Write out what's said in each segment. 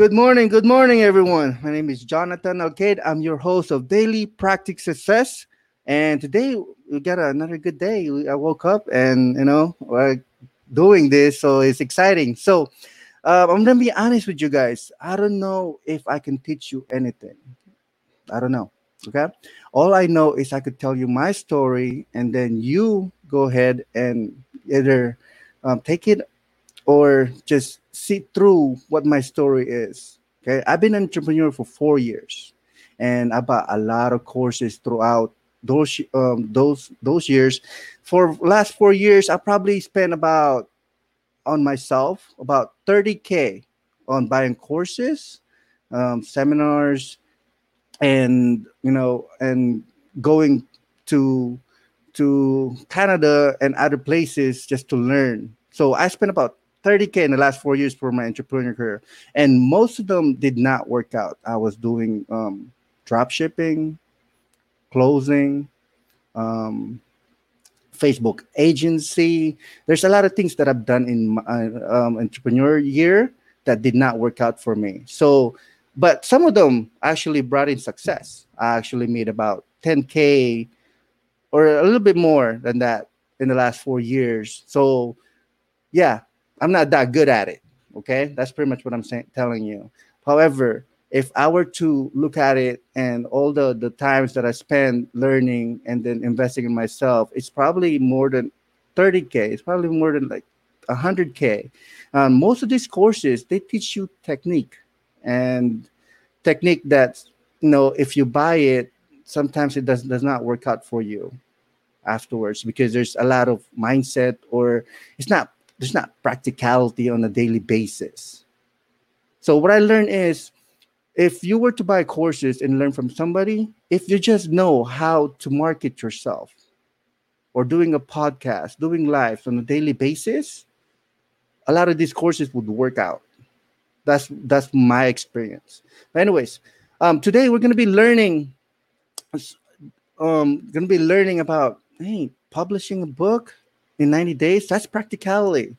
Good morning, good morning, everyone. My name is Jonathan Alcade. I'm your host of Daily Practice Success. And today we got another good day. I woke up and, you know, we're doing this, so it's exciting. So um, I'm to be honest with you guys. I don't know if I can teach you anything. I don't know. Okay. All I know is I could tell you my story and then you go ahead and either um, take it or just see through what my story is. Okay, I've been an entrepreneur for four years, and I bought a lot of courses throughout those um, those those years. For last four years, I probably spent about on myself about 30k on buying courses, um, seminars, and you know, and going to to Canada and other places just to learn. So I spent about 30k in the last four years for my entrepreneur career, and most of them did not work out. I was doing um, drop shipping, closing, um, Facebook agency. There's a lot of things that I've done in my um, entrepreneur year that did not work out for me. So, but some of them actually brought in success. I actually made about 10k or a little bit more than that in the last four years. So, yeah, I'm not that good at it. Okay, that's pretty much what I'm saying, telling you. However, if I were to look at it and all the the times that I spend learning and then investing in myself, it's probably more than 30k. It's probably more than like 100k. Um, most of these courses they teach you technique and technique that you know if you buy it, sometimes it does does not work out for you afterwards because there's a lot of mindset or it's not there's not practicality on a daily basis. So what I learned is if you were to buy courses and learn from somebody, if you just know how to market yourself or doing a podcast, doing lives on a daily basis, a lot of these courses would work out. That's that's my experience. But anyways, um, today we're gonna be learning um gonna be learning about hey publishing a book in 90 days that's practicality.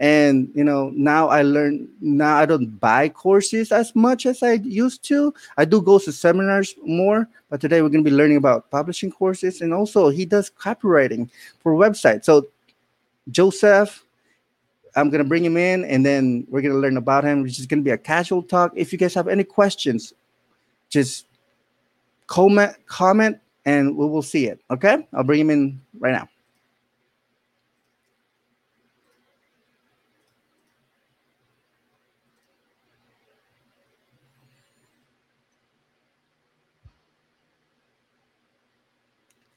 And you know now i learn now i don't buy courses as much as i used to. I do go to seminars more but today we're going to be learning about publishing courses and also he does copywriting for websites. So joseph i'm going to bring him in and then we're going to learn about him. Which is going to be a casual talk. If you guys have any questions just comment comment and we will see it okay? I'll bring him in right now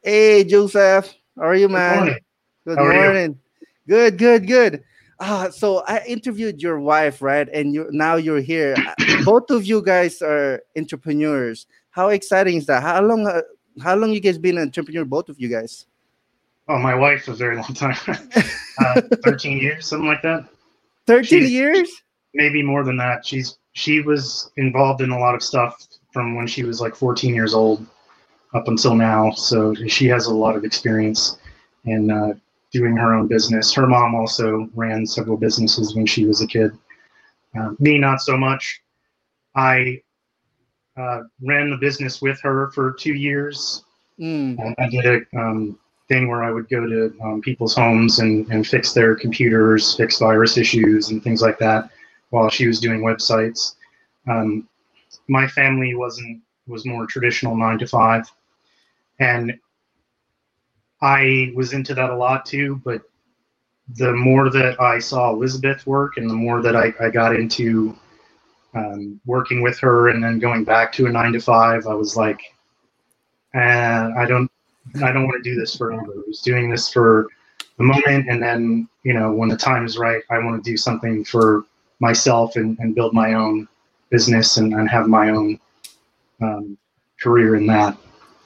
Hey, Joseph. How are you, man? Good morning. Good morning. Good, good, good. Uh, so I interviewed your wife, right? And you now you're here. Both of you guys are entrepreneurs. How exciting is that? How long? Uh, how long you guys been an entrepreneur? Both of you guys. Oh, my wife a very long time. uh, Thirteen years, something like that. Thirteen She's, years? Maybe more than that. She's she was involved in a lot of stuff from when she was like 14 years old up until now. So she has a lot of experience in uh, doing her own business. Her mom also ran several businesses when she was a kid. Uh, me, not so much. I uh, ran the business with her for two years. Mm. I did a um, thing where I would go to um, people's homes and, and fix their computers, fix virus issues, and things like that while she was doing websites. Um, my family wasn't was more traditional nine to five and I was into that a lot too. But the more that I saw Elizabeth work, and the more that I, I got into um, working with her, and then going back to a nine to five, I was like, uh, I don't, I don't want to do this forever. I was doing this for the moment, and then you know, when the time is right, I want to do something for myself and, and build my own business and, and have my own um, career in that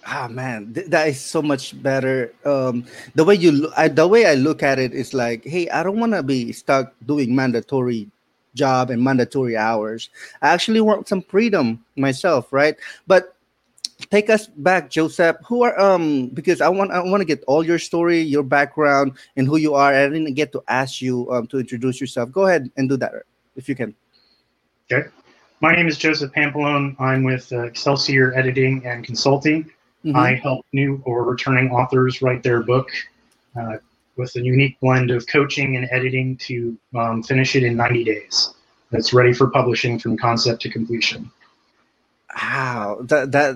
ah man th- that is so much better. Um the way you I, the way i look at it is like hey i don't want to be stuck doing mandatory job and mandatory hours. I actually want some freedom myself right? But take us back joseph. Who are um because i want i want to get all your story your background and who you are. I didn't get to ask you um to introduce yourself. Go ahead and do that if you can. Okay. My name is Joseph Pampalone. I'm with uh, Excelsior Editing and Consulting. Mhm. I help new or returning authors write their book uh, with a unique blend of coaching and editing to um, finish it in 90 days. That's ready for publishing from concept to completion. Wow, that that.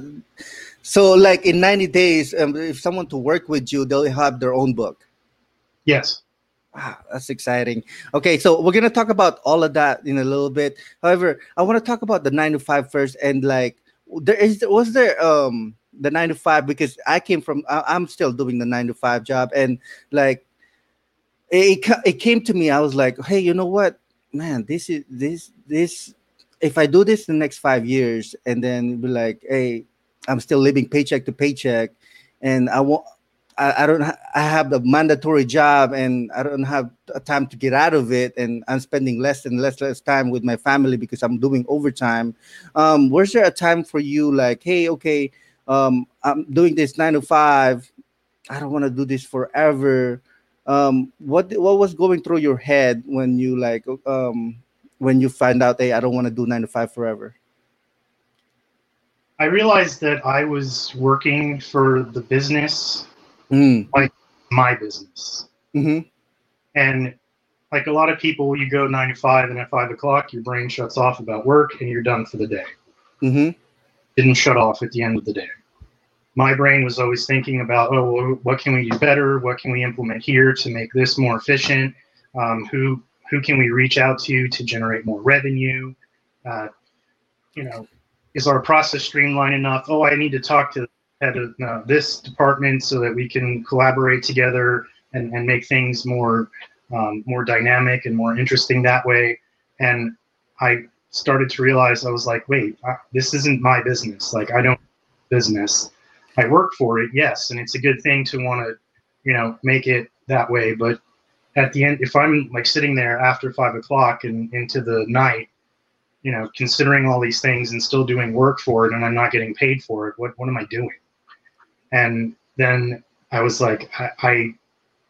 So, like in ninety days, um, if someone to work with you, they'll have their own book. Yes. Wow, that's exciting. Okay, so we're gonna talk about all of that in a little bit. However, I want to talk about the nine to five first, and like, there is was there um the nine to five because I came from I, I'm still doing the nine to five job, and like, it it came to me. I was like, hey, you know what, man, this is this this. If I do this the next five years, and then be like, hey, I'm still living paycheck to paycheck, and I want I, I don't I have the mandatory job and I don't have time to get out of it and I'm spending less and less less time with my family because I'm doing overtime. Um, was there a time for you like, hey, okay, um, I'm doing this nine to five. I don't want to do this forever. Um, what what was going through your head when you like um when you find out, hey, I don't want to do nine to five forever? I realized that I was working for the business, Mm. my business. Mm-hmm. And like a lot of people, you go nine to five, and at five o'clock, your brain shuts off about work and you're done for the day. hmm Didn't shut off at the end of the day. My brain was always thinking about, oh, well, what can we do better? What can we implement here to make this more efficient? Um, who who can we reach out to to generate more revenue? Uh, you know, is our process streamlined enough? Oh, I need to talk to the head of uh, this department so that we can collaborate together and, and make things more um, more dynamic and more interesting that way. And I started to realize I was like, wait, I, this isn't my business. Like I don't business. I work for it, yes, and it's a good thing to want to, you know, make it that way. But at the end, if I'm like sitting there after five o'clock and into the night, you know, considering all these things and still doing work for it, and I'm not getting paid for it, what what am I doing? And then I was like, I, I,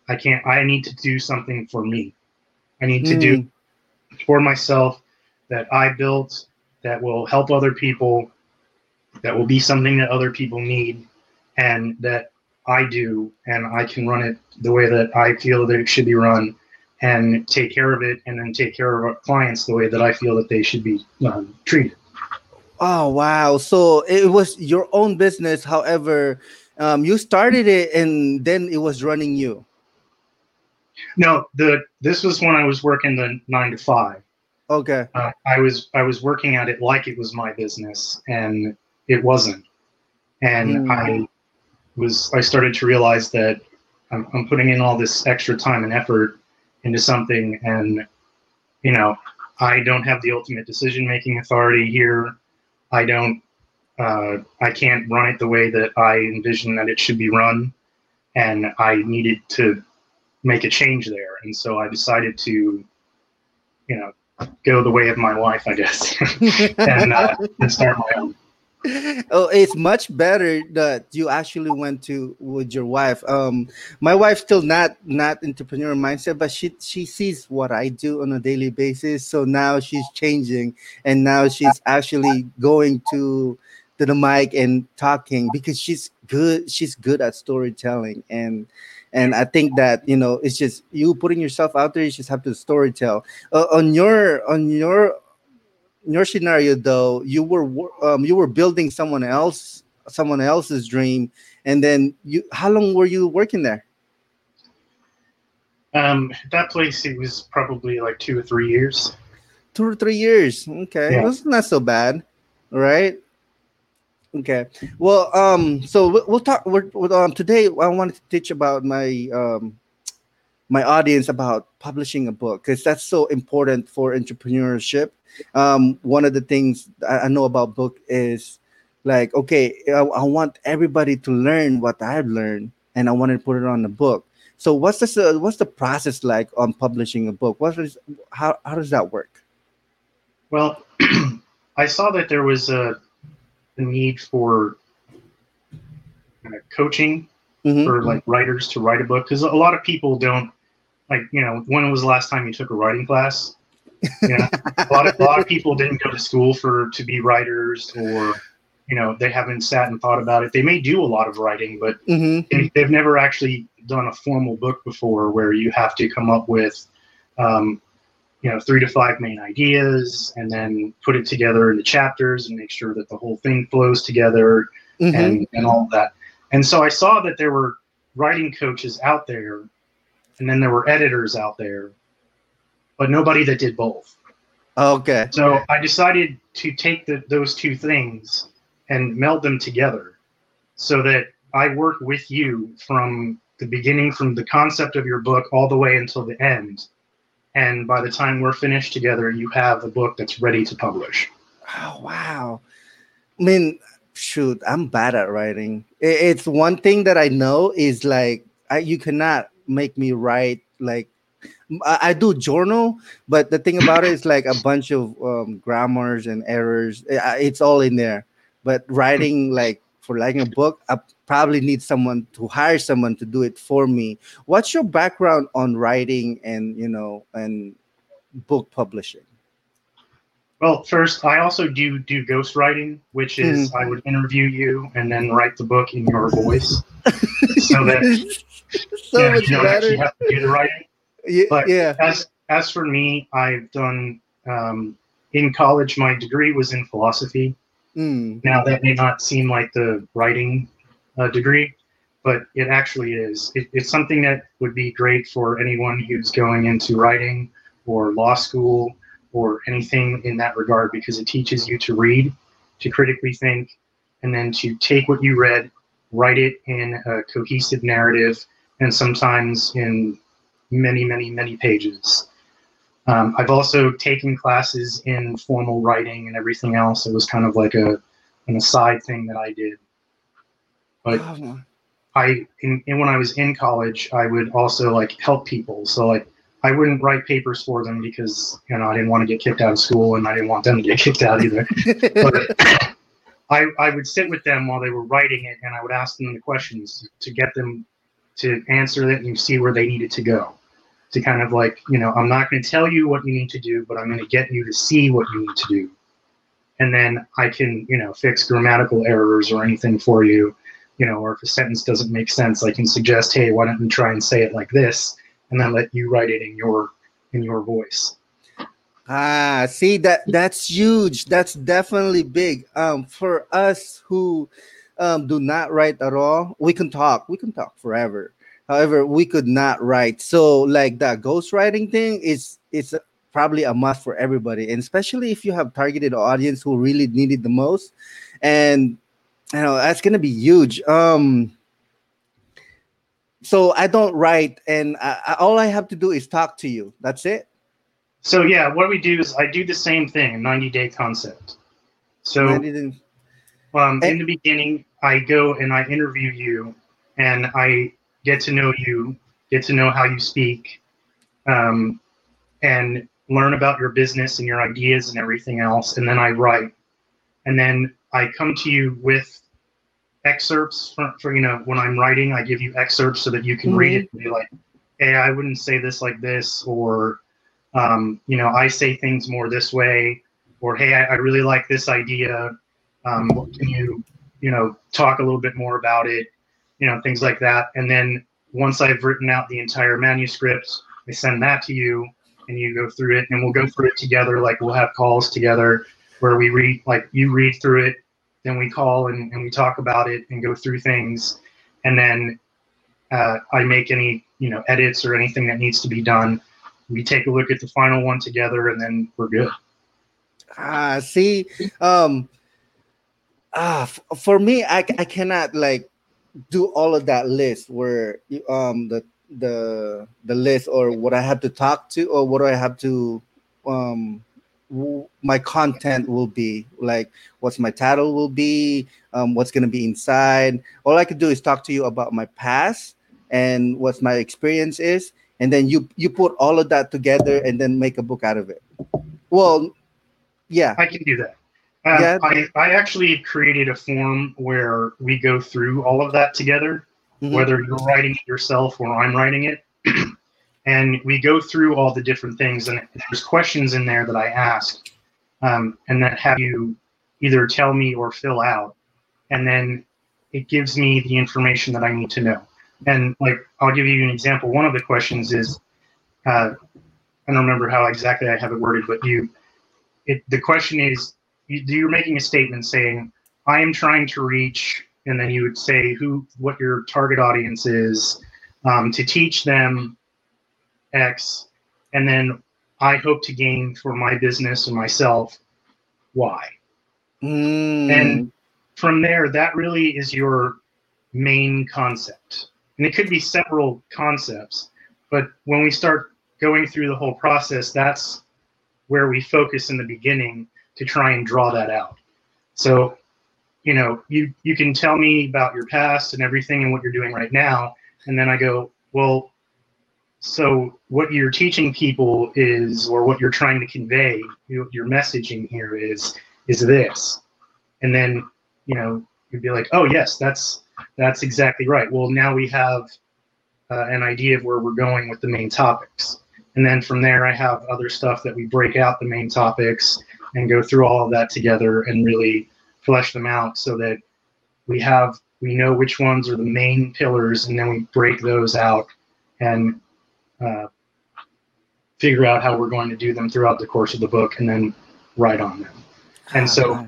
I can't. I need to do something for me. I need to do Mm. for myself that I built that will help other people, that will be something that other people need, and that I do, and I can run it the way that I feel that it should be run, and take care of it, and then take care of our clients the way that I feel that they should be um, treated. Oh wow! So it was your own business. However, um, you started it and then it was running you. No, the this was when I was working the nine to five. Okay. uh, I was I was working at it like it was my business, and it wasn't. And Hmm. I was I started to realize that I'm, I'm putting in all this extra time and effort into something, and you know I don't have the ultimate decision making authority here. I don't. Uh, I can't run it the way that I envision that it should be run, and I needed to make a change there. And so I decided to, you know, go the way of my wife, I guess, and, uh, and start my own. oh, it's much better that you actually went to with your wife. Um, my wife's still not not entrepreneur mindset, but she she sees what I do on a daily basis. So now she's changing, and now she's actually going to to the mic and talking because she's good. She's good at storytelling, and and I think that you know it's just you putting yourself out there. You just have to storytell. Uh, on your on your in your scenario though you were um, you were building someone else someone else's dream and then you how long were you working there Um, that place, it was probably like two or three years. two or three years okay Yeah. that's not so bad right okay. Well um so we- we'll talk we're, um today i wanted to teach about my um my audience about publishing a book because that's so important for entrepreneurship. Um one of the things i, I know about book is like okay I, I want everybody to learn what i've learned and i want to put it on the book. So what's this uh, what's the process like on publishing a book? What is how, how does that work? Well, I saw that there was a, a need for uh, coaching Mhm. for like writers to write a book because a lot of people don't like you know when was the last time you took a writing class You know, a lot of a lot of people didn't go to school for to be writers, or you know, they haven't sat and thought about it. They may do a lot of writing, but Mhm. they, they've never actually done a formal book before, where you have to come up with, um, you know, three to five main ideas, and then put it together into chapters, and make sure that the whole thing flows together Mhm. and and all that. And so I saw that there were writing coaches out there, and then there were editors out there, but nobody that did both. Okay. So I decided to take the, those two things and meld them together, so that I work with you from the beginning, from the concept of your book all the way until the end. And by the time we're finished together, you have a book that's ready to publish. Oh, wow. I mean, shoot, I'm bad at writing. It's one thing that I know is like I, you cannot make me write like I, do journal, but the thing about it is like a bunch of um, grammars and errors. It's all in there. But writing like for writing a book, I probably need someone to hire someone to do it for me. What's your background on writing and you know and book publishing? Well, first, I also do do ghostwriting, which is I would interview you and then write the book in your voice, so that so you, much you don't actually better. have to do the writing. Yeah, But yeah. as as for me, I've done um, in college. My degree was in philosophy. Mm, Now that may not seem like the writing uh, degree, but it actually is. It, it's something that would be great for anyone who's going into writing or law school or anything in that regard because it teaches you to read, to critically think, and then to take what you read, write it in a cohesive narrative, and sometimes in many, many, many pages. Um, I've also taken classes in formal writing and everything else. It was kind of like a an aside thing that I did. But oh, I, in, in when I was in college, I would also like help people. So like I wouldn't write papers for them because you know I didn't want to get kicked out of school and I didn't want them to get kicked out either. But I, I would sit with them while they were writing it and I would ask them the questions to get them to answer it and see where they needed to go. To kind of like, you know, I'm not going to tell you what you need to do, but I'm going to get you to see what you need to do. And then I can, you know, fix grammatical errors or anything for you, you know, or if a sentence doesn't make sense, I can suggest, hey, why don't you try and say it like this? And then let you write it in your in your voice. Ah, see that that's huge. That's definitely big. Um, for us who um do not write at all, we can talk. We can talk forever. However, we could not write. So like that ghostwriting thing is it's probably a must for everybody, and especially if you have targeted audience who really need it the most. And you know that's gonna be huge. Um, so I don't write, and I, I, all I have to do is talk to you. That's it. So yeah, what we do is I do the same thing, 90 day concept. So um, in the beginning, I go and I interview you, and I get to know you, get to know how you speak, um, and learn about your business and your ideas and everything else. And then I write, and then I come to you with excerpts for, for you know when I'm writing, I give you excerpts so that you can read it and be like, hey, I wouldn't say this like this, or um, you know, I say things more this way, or hey, I, I really like this idea. Um, can you, you know, talk a little bit more about it? You know, things like that. And then once I've written out the entire manuscript, I send that to you, and you go through it, and we'll go through it together. Like we'll have calls together where we read, like you read through it, then we call and, and we talk about it and go through things, and then uh, I make any you know edits or anything that needs to be done. We take a look at the final one together, and then we're good. Ah, see, um, ah, f- for me, I, I cannot like do all of that list where you- um the the the list or what I have to talk to or what do I have to um w- my content will be like what's my title will be um what's gonna be inside. All I could do is talk to you about my past and what my experience is, and then you you put all of that together and then make a book out of it. Well, yeah. I can do that. Um, Yeah. I, I actually created a form where we go through all of that together, Mhm. whether you're writing it yourself or I'm writing it. and we go through all the different things and there's questions in there that i ask um, and that have you either tell me or fill out and then it gives me the information that i need to know and like i'll give you an example one of the questions is uh, i don't remember how exactly i have it worded but you it, the question is you're making a statement saying i am trying to reach and then you would say who what your target audience is um, to teach them X, and then I hope to gain for my business and myself Y. Mm. And from there, that really is your main concept. And it could be several concepts, but when we start going through the whole process, that's where we focus in the beginning to try and draw that out. So, you know, you you can tell me about your past and everything and what you're doing right now, and then I go, well, so what you're teaching people is or what you're trying to convey your, your messaging here is is this. And then you know you'd be like oh yes that's that's exactly right. Well now we have uh, an idea of where we're going with the main topics. And then from there i have other stuff that we break out the main topics and go through all of that together and really flesh them out so that we have we know which ones are the main pillars and then we break those out and uh, figure out how we're going to do them throughout the course of the book and then write on them. And so,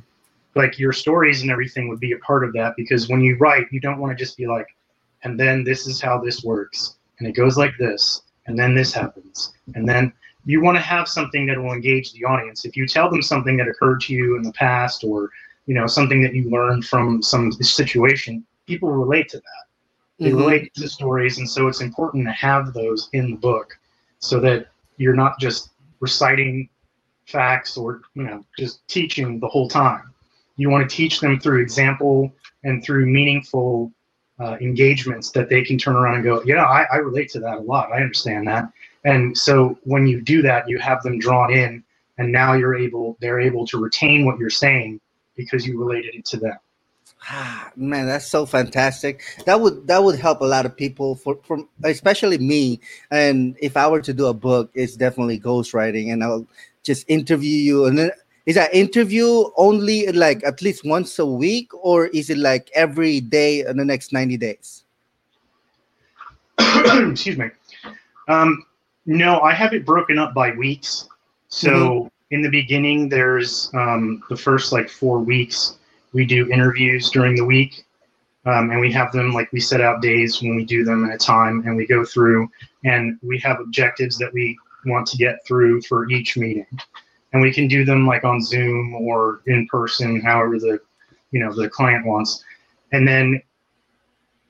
like your stories and everything would be a part of that because when you write, you don't want to just be like, and then this is how this works, and it goes like this, and then this happens, and then you want to have something that will engage the audience. If you tell them something that occurred to you in the past, or you know something that you learned from some situation, people relate to that. They mm-hmm. relate to stories, and so it's important to have those in the book so that you're not just reciting facts or you know just teaching the whole time. You want to teach them through example and through meaningful uh, engagements that they can turn around and go, yeah, I, I relate to that a lot. I understand that. And so when you do that, you have them drawn in, and now you're able, they're able to retain what you're saying because you related it to them. Ah, man, that's so fantastic. That would that would help a lot of people for from especially me. And if I were to do a book, it's definitely ghostwriting, and I'll just interview you. And then is that interview only like at least once a week, or is it like every day in the next ninety days? Excuse me. Um, no, I have it broken up by weeks. So mm-hmm. in the beginning, there's um, the first like four weeks we do interviews during the week um, and we have them like we set out days when we do them at a time and we go through and we have objectives that we want to get through for each meeting and we can do them like on zoom or in person however the you know the client wants and then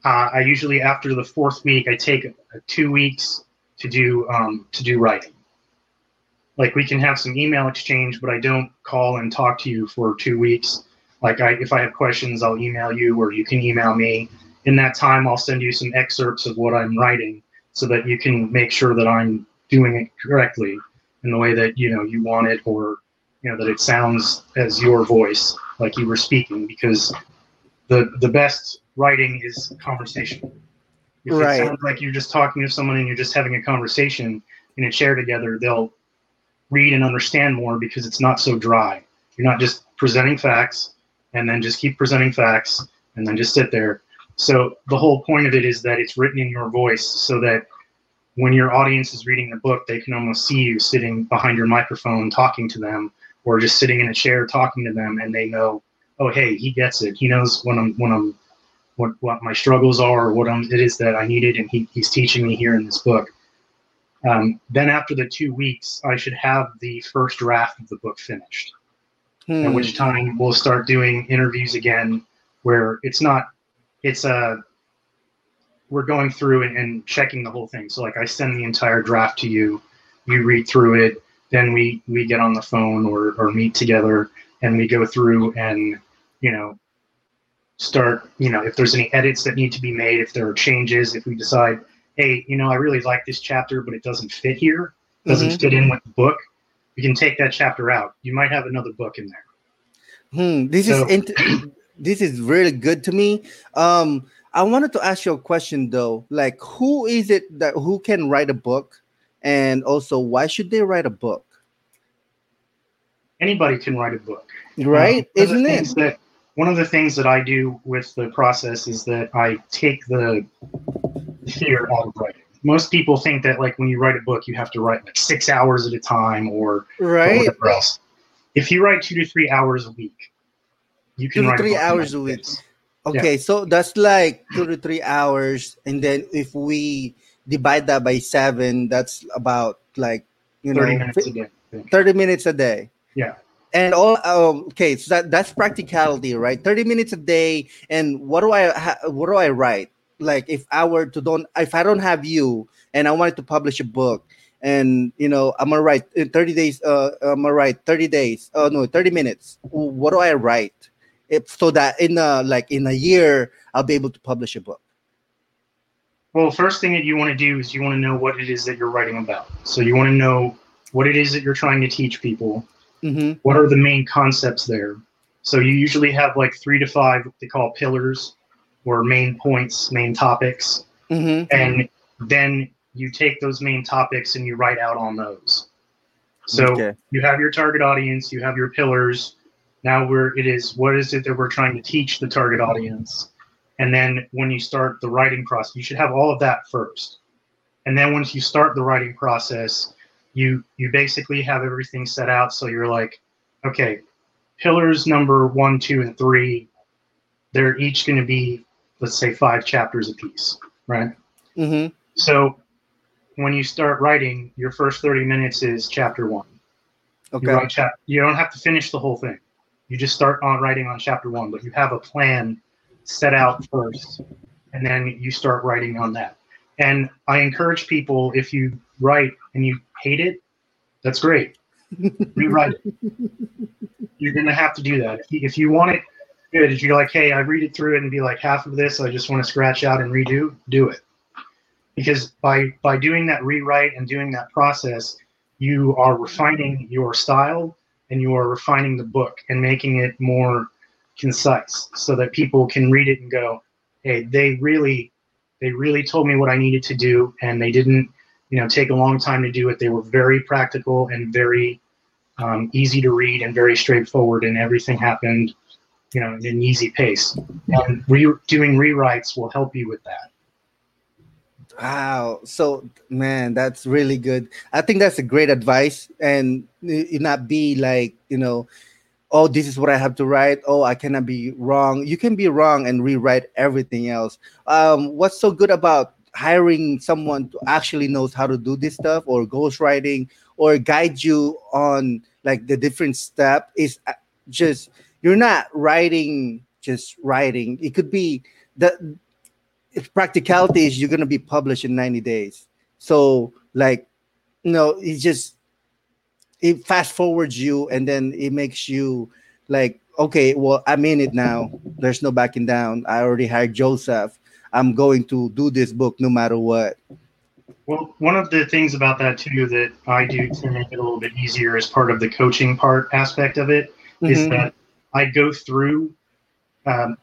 uh, i usually after the fourth week i take two weeks to do um, to do writing. Like we can have some email exchange but i don't call and talk to you for two weeks. Like I, if I have questions, I'll email you or you can email me. In that time, I'll send you some excerpts of what I'm writing so that you can make sure that I'm doing it correctly in the way that you know you want it or you know that it sounds as your voice like you were speaking because the the best writing is conversation if right. it sounds like you're just talking to someone and you're just having a conversation in a chair together they'll read and understand more because it's not so dry you're not just presenting facts and then just keep presenting facts and then just sit there. So the whole point of it is that it's written in your voice so that when your audience is reading the book, they can almost see you sitting behind your microphone talking to them or just sitting in a chair talking to them and they know, oh hey, he gets it. He knows when I'm when I'm what, what my struggles are or what I'm, it is that I needed and he, he's teaching me here in this book. Um, then after the two weeks, I should have the first draft of the book finished hmm. at which time we'll start doing interviews again where it's not it's a uh, we're going through and, and checking the whole thing so like i send the entire draft to you you read through it then we we get on the phone or or meet together and we go through and you know start you know if there's any edits that need to be made if there are changes if we decide hey you know i really like this chapter but it doesn't fit here doesn't mm-hmm. fit in with the book you can take that chapter out. You might have another book in there. Hmm, this so, is int- this is really good to me. Um, I wanted to ask you a question though. Like, who is it that who can write a book, and also why should they write a book? Anybody can write a book, right? Um, Isn't it? That, one of the things that I do with the process is that I take the fear out of writing. Most people think that like when you write a book, you have to write like six hours at a time or, right. or whatever else. If you write two to three hours a week, you can two to write three hours a week. Okay, yeah. so that's like two to three hours, and then if we divide that by seven, that's about like you 30 know minutes a day. Thirty minutes a day. Yeah. And all um, okay, so that that's practicality, right? Thirty minutes a day, and what do I ha- what do I write? Like if I were to don't if I don't have you, and I wanted to publish a book, and you know I'm gonna write in thirty days. Uh, I'm gonna write thirty days. Oh no, thirty minutes. What do I write? If, so that in a like in a year I'll be able to publish a book. Well, first thing that you want to do is you want to know what it is that you're writing about. So you want to know what it is that you're trying to teach people. Mm-hmm. What are the main concepts there? So you usually have like three to five what they call pillars or main points, main topics. Mm-hmm. And then you take those main topics and you write out on those. So Okay. you have your target audience, you have your pillars. Now we're it is what is it that we're trying to teach the target audience? And then when you start the writing process, you should have all of that first. And then once you start the writing process, you you basically have everything set out so you're like, okay, pillars number one, two, and three, they're each going to be, let's say, five chapters a piece, right? Mm-hmm. So when you start writing, your first 30 minutes is chapter one. Okay. You, chap- you don't have to finish the whole thing. You just start on writing on chapter one, but you have a plan set out first, and then you start writing on that. And I encourage people if you write and you hate it, that's great. Rewrite it. You're gonna have to do that. If you, if you want it good, if you're like, hey, I read it through it and be like half of this, I just want to scratch out and redo, do it. Because by by doing that rewrite and doing that process, you are refining your style and you are refining the book and making it more concise so that people can read it and go, hey, they really they really told me what I needed to do and they didn't, you know, take a long time to do it. They were very practical and very um, easy to read and very straightforward and everything happened, you know, in an easy pace. And re- doing rewrites will help you with that. Wow. So, man, that's really good. I think that's a great advice. And not be like, you know, oh, this is what I have to write. Oh, I cannot be wrong. You can be wrong and rewrite everything else. Um, what's so good about hiring someone to actually knows how to do this stuff or ghostwriting or guide you on like the different step is uh, just you're not writing just writing. It could be if practicality is you're gonna be published in 90 days. So like you know, it's just it fast forwards you and then it makes you like, okay, well, I'm in it now. There's no backing down. I already hired Joseph. I'm going to do this book no matter what. Well, one of the things about that too that I do to make it a little bit easier as part of the coaching part aspect of it is Mhm. that I go through. Um,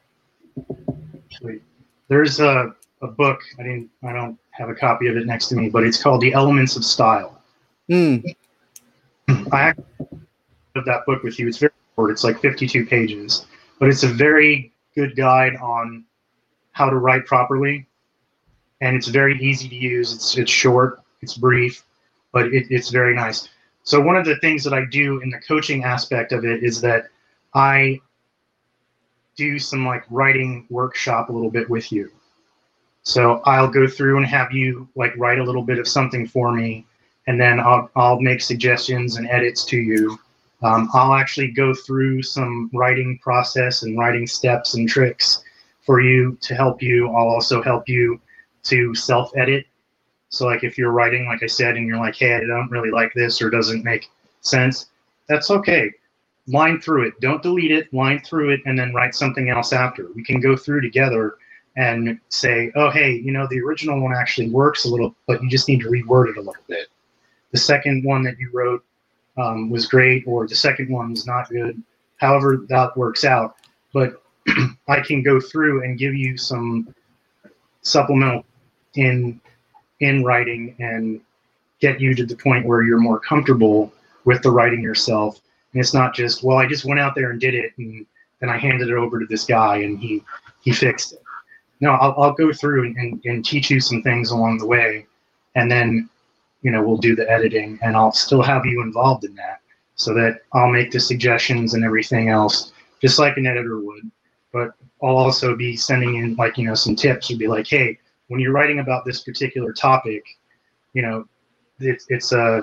wait, there's a, a book. I didn't. I don't have a copy of it next to me, but it's called The Elements of Style. Mm, I actually have that book with you. It's very short. It's like 52 pages, but it's a very good guide on how to write properly, and it's very easy to use. It's it's short, it's brief, but it, it's very nice. So one of the things that I do in the coaching aspect of it is that I do some like writing workshop a little bit with you. So I'll go through and have you like write a little bit of something for me and then I'll, I'll make suggestions and edits to you. Um, I'll actually go through some writing process and writing steps and tricks for you to help you. I'll also help you to self edit. So, like if you're writing, like I said, and you're like, hey, I don't really like this or doesn't make sense, that's okay. Line through it. Don't delete it. Line through it and then write something else after. We can go through together and say, oh, hey, you know, the original one actually works a little, but you just need to reword it a little bit the second one that you wrote um, was great or the second one was not good however that works out but i can go through and give you some supplemental in in writing and get you to the point where you're more comfortable with the writing yourself. And it's not just, well, I just went out there and did it and then I handed it over to this guy and he, he fixed it. No, I'll, I'll go through and, and teach you some things along the way. And then, you know, we'll do the editing and I'll still have you involved in that so that I'll make the suggestions and everything else, just like an editor would. But I'll also be sending in like, you know, some tips. You'd be like, hey, when you're writing about this particular topic, you know, it, it's uh,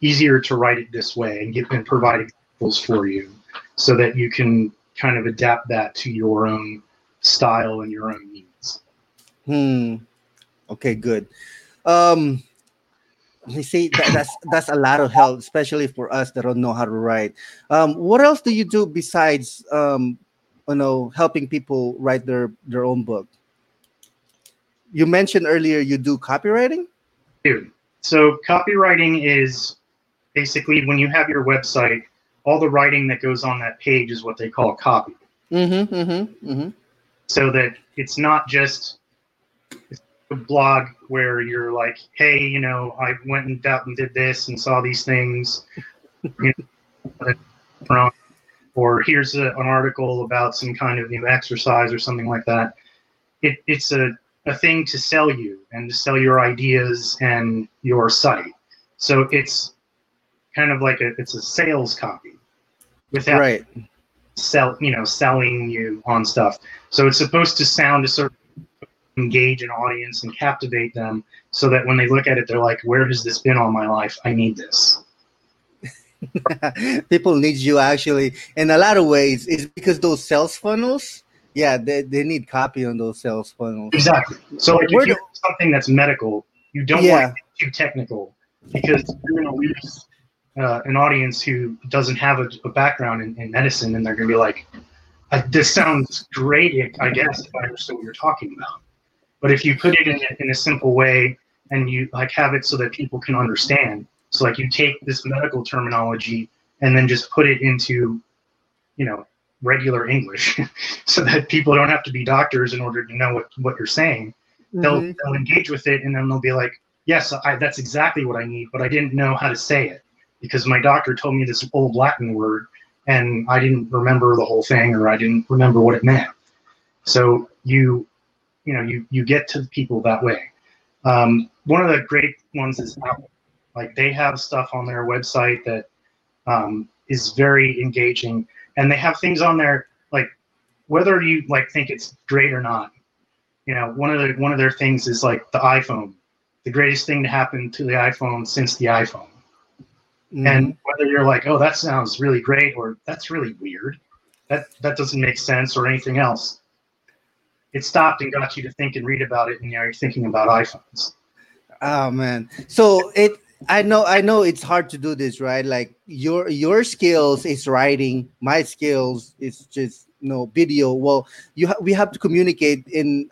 easier to write it this way and give and provide examples for you so that you can kind of adapt that to your own style and your own needs. Hmm. Okay, good. Um, you see that, that's that's a lot of help, especially for us that don't know how to write. Um, what else do you do besides um, you know helping people write their their own book? You mentioned earlier you do copywriting. Dude, so copywriting is basically when you have your website, all the writing that goes on that page is what they call copy. Mm-hmm, mm-hmm, mm-hmm. So that it's not just a blog where you're like, hey, you know, I went and out and did this and saw these things, you know, or here's a, an article about some kind of new exercise or something like that. It, it's a, a thing to sell you and to sell your ideas and your site. So it's kind of like a it's a sales copy without right. sell you know selling you on stuff. So it's supposed to sound a certain engage an audience and captivate them so that when they look at it they're like where has this been all my life i need this people need you actually. In a lot of ways it's because those sales funnels yeah they, they need copy on those sales funnels. Exactly. So like if you something that's medical you don't yeah. want it too technical because you're going to lose uh, an audience who doesn't have a, a background in, in, medicine and they're going to be like this sounds great i guess if i understood what you're talking about. But if you put it in a, in a simple way and you like have it so that people can understand, so like you take this medical terminology and then just put it into, you know, regular English, so that people don't have to be doctors in order to know what what you're saying. Mm-hmm. They'll they'll engage with it and then they'll be like, yes, I, that's exactly what I need, but I didn't know how to say it because my doctor told me this old Latin word and I didn't remember the whole thing or I didn't remember what it meant. So you you know you you get to the people that way. Um, one of the great ones is Apple. Like they have stuff on their website that um, is very engaging, and they have things on there like whether you like think it's great or not. You know, one of the one of their things is like the iPhone, the greatest thing to happen to the iPhone since the iPhone. Mm-hmm. And whether you're like, oh, that sounds really great, or that's really weird, that that doesn't make sense, or anything else it stopped and got you to think and read about it, and now you're thinking about iPhones. Oh man, so it. I know, I know, it's hard to do this, right? Like your your skills is writing, my skills is just you know video. Well, you ha- we have to communicate in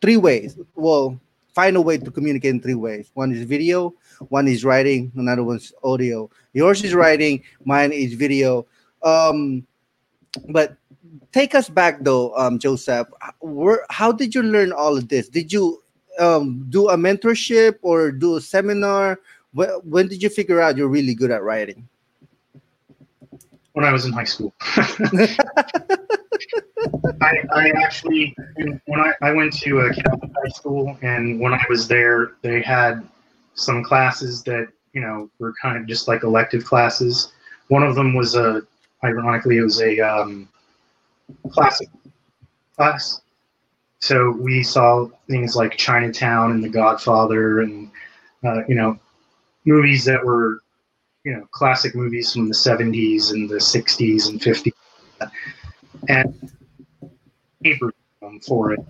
three ways. Well, find a way to communicate in three ways. One is video, one is writing, another one's audio. Yours is writing, mine is video. Um, but take us back though, um, Joseph. Where, how did you learn all of this? Did you um, do a mentorship or do a seminar? When, when did you figure out you're really good at writing? When I was in high school. I, I, actually, when I, I went to a Catholic high school, and when I was there, they had some classes that you know were kind of just like elective classes. One of them was a, ironically, it was a um, classic class. So we saw things like Chinatown and The Godfather, and uh, you know, movies that were, you know, classic movies from the '70s and the '60s and '50s, and paper for it.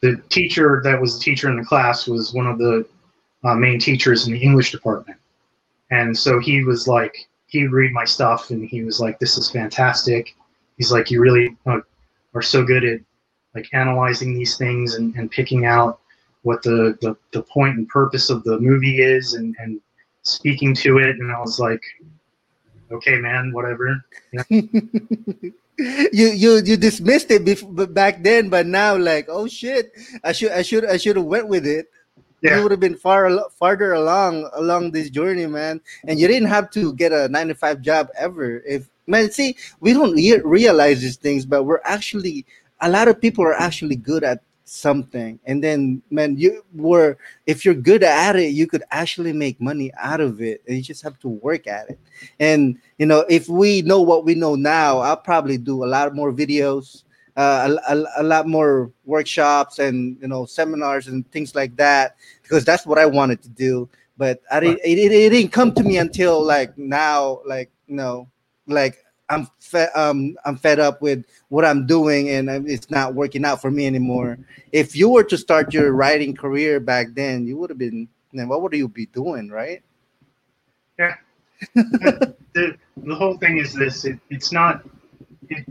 The teacher that was the teacher in the class was one of the uh, main teachers in the English department, and so he was like, he would read my stuff, and he was like, "This is fantastic." he's like, you really uh, are so good at like analyzing these things and, and picking out what the, the, the point and purpose of the movie is and, and speaking to it. And I was like, okay, man, whatever. Yeah. you you you dismissed it before, back then, but now like, oh shit, I should I should I should have went with it. yeah. you would have been far farther along along this journey, man. And you didn't have to get a nine to five job ever. If man, see, we don't realize these things, but we're actually a lot of people are actually good at something. And then man you were if you're good at it you could actually make money out of it and you just have to work at it. And you know if we know what we know now i'll probably do a lot more videos uh, a, a, a, lot more workshops and you know seminars and things like that because that's what I wanted to do. But I didn't, it, it, it didn't come to me until like now, like you know, like I'm fed, um, I'm fed up with what I'm doing and it's not working out for me anymore. If you were to start your writing career back then, you would have been. Then what would you be doing, right? Yeah. the, the whole thing is this: it, it's not. It,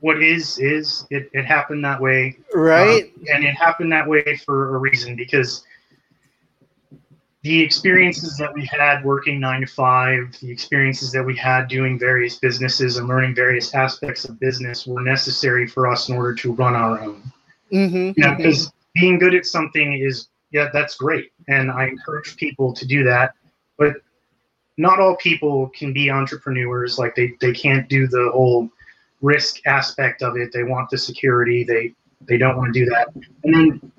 what is is it, it happened that way right um, and it happened that way for a reason because the experiences that we had working nine to five the experiences that we had doing various businesses and learning various aspects of business were necessary for us in order to run our own mm-hmm, you know because mm-hmm. being good at something is yeah that's great and i encourage people to do that but not all people can be entrepreneurs like they, they can't do the whole risk aspect of it. They want the security. They they don't want to do that. And then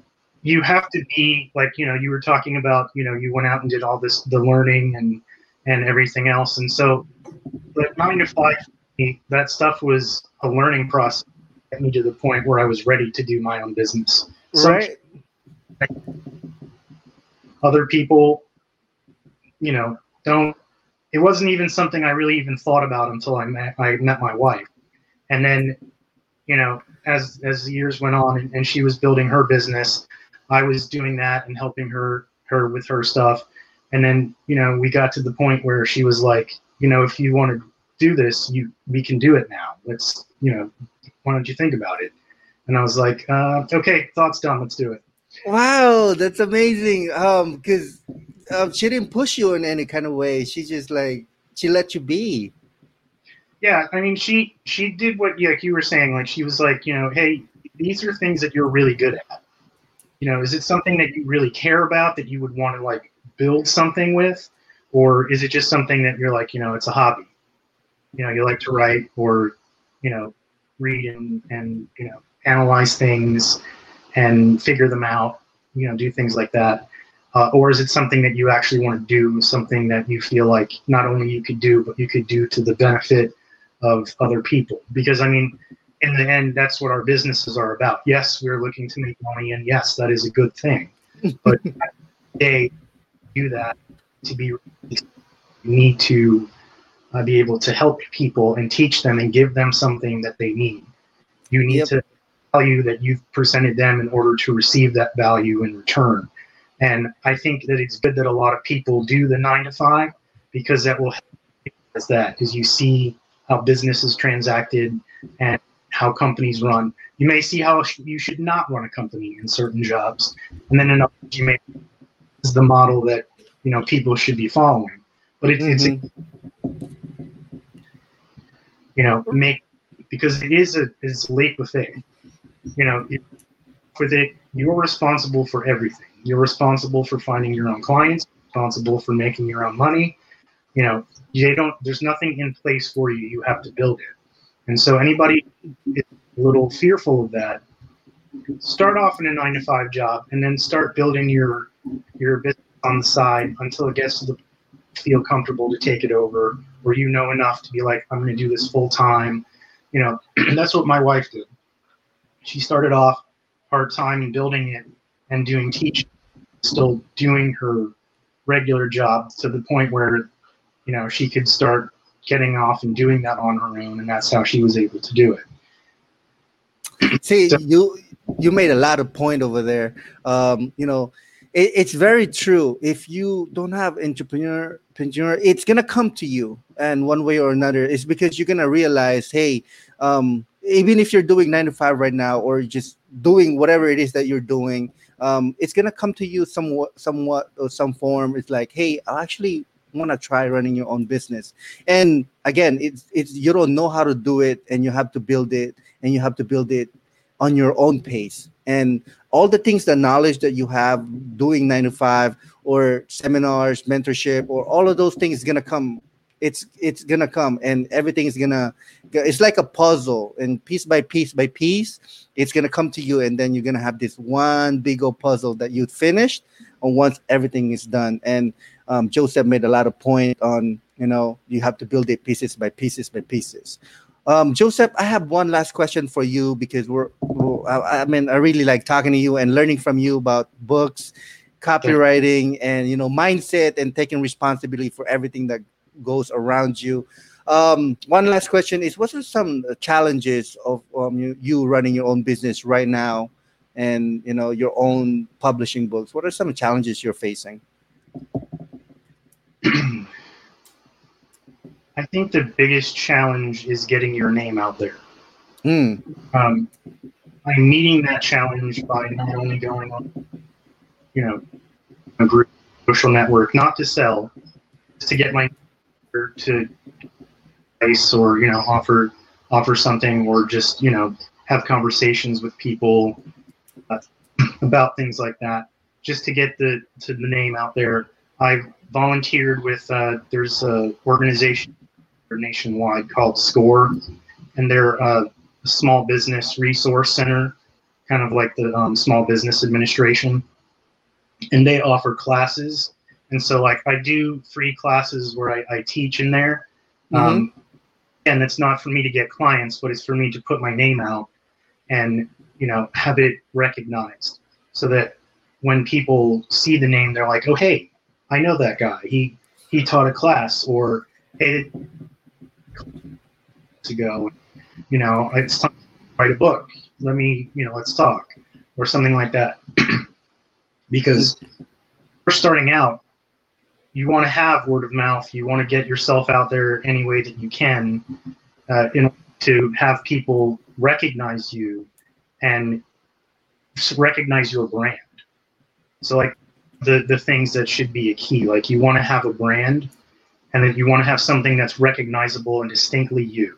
you have to be like you know you were talking about you know you went out and did all this the learning and and everything else. And so, but nine to five, that stuff was a learning process. Get me to the point where I was ready to do my own business. Right. other people, you know, don't. It wasn't even something I really even thought about until I met I met my wife and then you know as as the years went on and, and, she was building her business i was doing that and helping her her with her stuff. And then you know we got to the point where she was like you know if you want to do this you we can do it now. Let's you know why don't you think about it? And i was like uh, okay thoughts done let's do it. Wow that's amazing. Um because um, she didn't push you in any kind of way. She just like she let you be. Yeah, I mean, she she did what like you were saying. Like she was like, you know, hey, these are things that you're really good at. You know, is it something that you really care about that you would want to like build something with, or is it just something that you're like, you know, it's a hobby. You know, you like to write or, you know, read and and you know analyze things and figure them out. You know, do things like that. Uh, or is it something that you actually want to do something that you feel like not only you could do but you could do to the benefit of other people. Because I mean, in the end, that's what our businesses are about. Yes, we're looking to make money, and yes, that is a good thing. But they do that to be you need to uh, be able to help people and teach them and give them something that they need. You need yep. to value that you've presented them in order to receive that value in return. And I think that it's good that a lot of people do the nine to five because that will help as that because you see how business is transacted and how companies run. You may see how you should not run a company in certain jobs, and then in others you may is the model that you know people should be following. But it, mm-hmm. it's you know make because it is a is leap of faith. You know, it, with it you're responsible for everything. You're responsible for finding your own clients, responsible for making your own money, you know they don't there's nothing in place for you you have to build it and so anybody a little fearful of that start off in a nine to five job and then start building your your business on the side until it gets to the feel comfortable to take it over or you know enough to be like i'm going to do this full time you know And that's what my wife did. She started off part-time and building it and doing teaching still doing her regular job to the point where you know, she could start getting off and doing that on her own, and that's how she was able to do it. See, so, you you made a lot of point over there. Um, you know, it, it's very true. If you don't have entrepreneur, entrepreneur, it's gonna come to you, and one way or another, it's because you're gonna realize, hey, um, even if you're doing nine to five right now, or just doing whatever it is that you're doing, um, it's gonna come to you somewhat, somewhat or some form. It's like, hey, I actually want to try running your own business. And again it's it's you don't know how to do it and you have to build it and you have to build it on your own pace. And all the things the knowledge that you have doing nine to five or seminars mentorship or all of those things is going to come. It's it's gonna come and everything is gonna it's like a puzzle and piece by piece by piece it's gonna come to you and then you're gonna have this one big old puzzle that you finished and once everything is done. And um, joseph made a lot of point on you know you have to build it pieces by pieces by pieces um, joseph i have one last question for you because we're, we're I, I mean i really like talking to you and learning from you about books copywriting and you know mindset and taking responsibility for everything that goes around you. Um, one last question is: What are some challenges of um, you, you running your own business right now, and you know your own publishing books? What are some challenges you're facing? I think the biggest challenge is getting your name out there. Mm. Um, I'm meeting that challenge by not only going on, you know, a group social network, not to sell, just to get my to place or you know offer offer something or just you know have conversations with people uh, about things like that just to get the to the name out there i've volunteered with uh, there's a organization nationwide called score and they're a small business resource center kind of like the um, small business administration and they offer classes and so like I do free classes where I, I teach in there. Mm-hmm. Um, and it's not for me to get clients, but it's for me to put my name out and you know have it recognized so that when people see the name, they're like, oh hey, I know that guy. He he taught a class or to go, you know, it's time to write a book. Let me, you know, let's talk or something like that. because we're starting out you want to have word of mouth. You want to get yourself out there any way that you can, uh, in to have people recognize you and recognize your brand. So like the the things that should be a key, like you want to have a brand, and then you want to have something that's recognizable and distinctly you.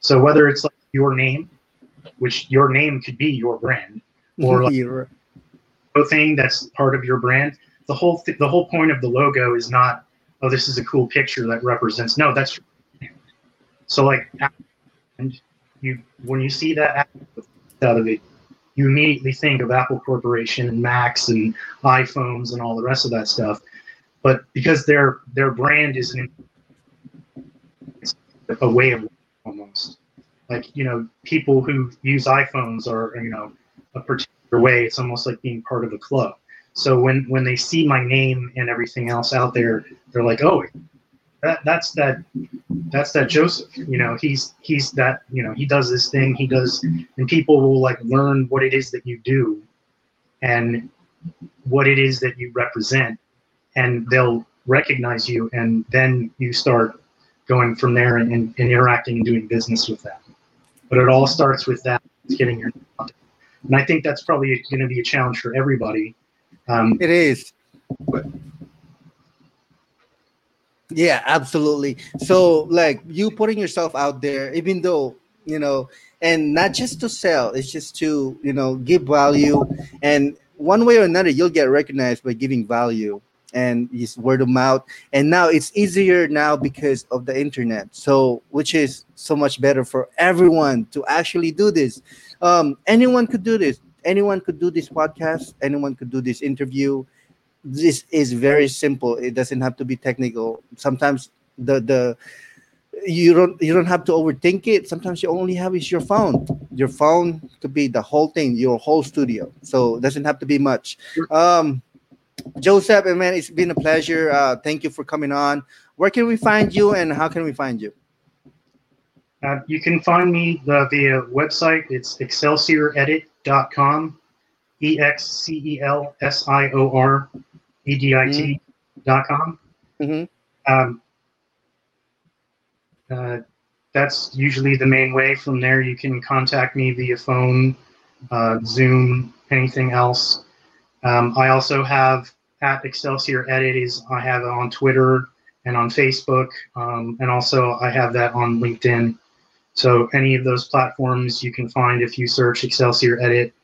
So whether it's like your name, which your name could be your brand, or like a thing that's part of your brand, the whole th- the whole point of the logo is not oh this is a cool picture that represents no that's so like and you when you see that out of it you immediately think of apple corporation and macs and iphones and all the rest of that stuff. But because their their brand is an, a way of almost. Like you know people who use iphones are you know a particular way. It's almost like being part of a club. So when when they see my name and everything else out there, they're like, oh, that that's that that's that Joseph. You know, he's he's that you know he does this thing. He does, and people will like learn what it is that you do, and what it is that you represent, and they'll recognize you, and then you start going from there and, and, and interacting and doing business with them. But it all starts with that getting your and I think that's probably going to be a challenge for everybody um, it is. But, yeah, absolutely. So, like you putting yourself out there, even though you know, and not just to sell, it's just to you know give value, and one way or another, you'll get recognized by giving value and it's word of mouth. And now it's easier now because of the internet. So which is so much better for everyone to actually do this. Um, anyone could do this. Anyone could do this podcast. Anyone could do this interview this is very simple. It doesn't have to be technical. Sometimes the the you don't you don't have to overthink it. Sometimes you only have is your phone. Your phone could be the whole thing your whole studio. So it doesn't have to be much. Um joseph and man it's been a pleasure. Uh thank you for coming on. Where can we find you and how can we find you? Uh, you can find me uh, via website. It's excelsior edit com, E X C E L S I O R E D I T dot com. Mm-hmm. Um, uh, that's usually the main way. From there, you can contact me via phone, uh, Zoom, anything else. Um, I also have at Excelsior Edit is I have it on Twitter and on Facebook, um, and also I have that on LinkedIn. So any of those platforms you can find if you search Excelsior Edit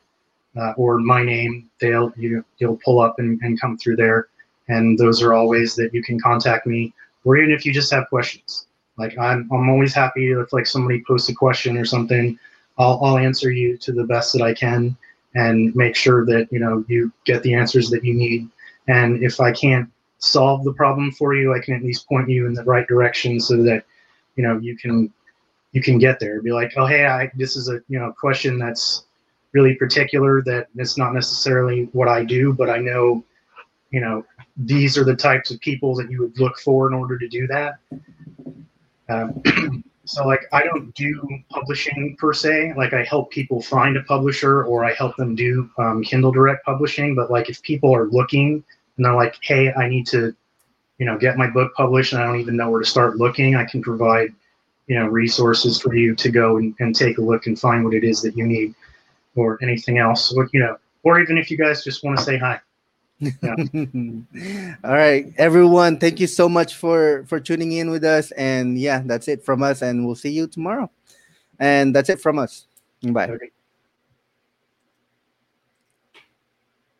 uh, or my name, they'll you you'll pull up and, and come through there. And those are all ways that you can contact me, or even if you just have questions. Like I'm I'm always happy if like somebody posts a question or something, I'll I'll answer you to the best that I can and make sure that you know you get the answers that you need. And if I can't solve the problem for you, I can at least point you in the right direction so that you know you can you can get there. Be like, oh hey, I this is a you know question that's really particular that it's not necessarily what I do, but I know you know these are the types of people that you would look for in order to do that. Um, so like I don't do publishing per se. Like I help people find a publisher or I help them do um, Kindle Direct publishing. But like if people are looking and they're like, hey, I need to, you know, get my book published and I don't even know where to start looking, I can provide you know resources for you to go and, and take a look and find what it is that you need or anything else what you know or even if you guys just want to say hi yeah. all right everyone thank you so much for for tuning in with us and yeah that's it from us and we'll see you tomorrow and that's it from us bye okay.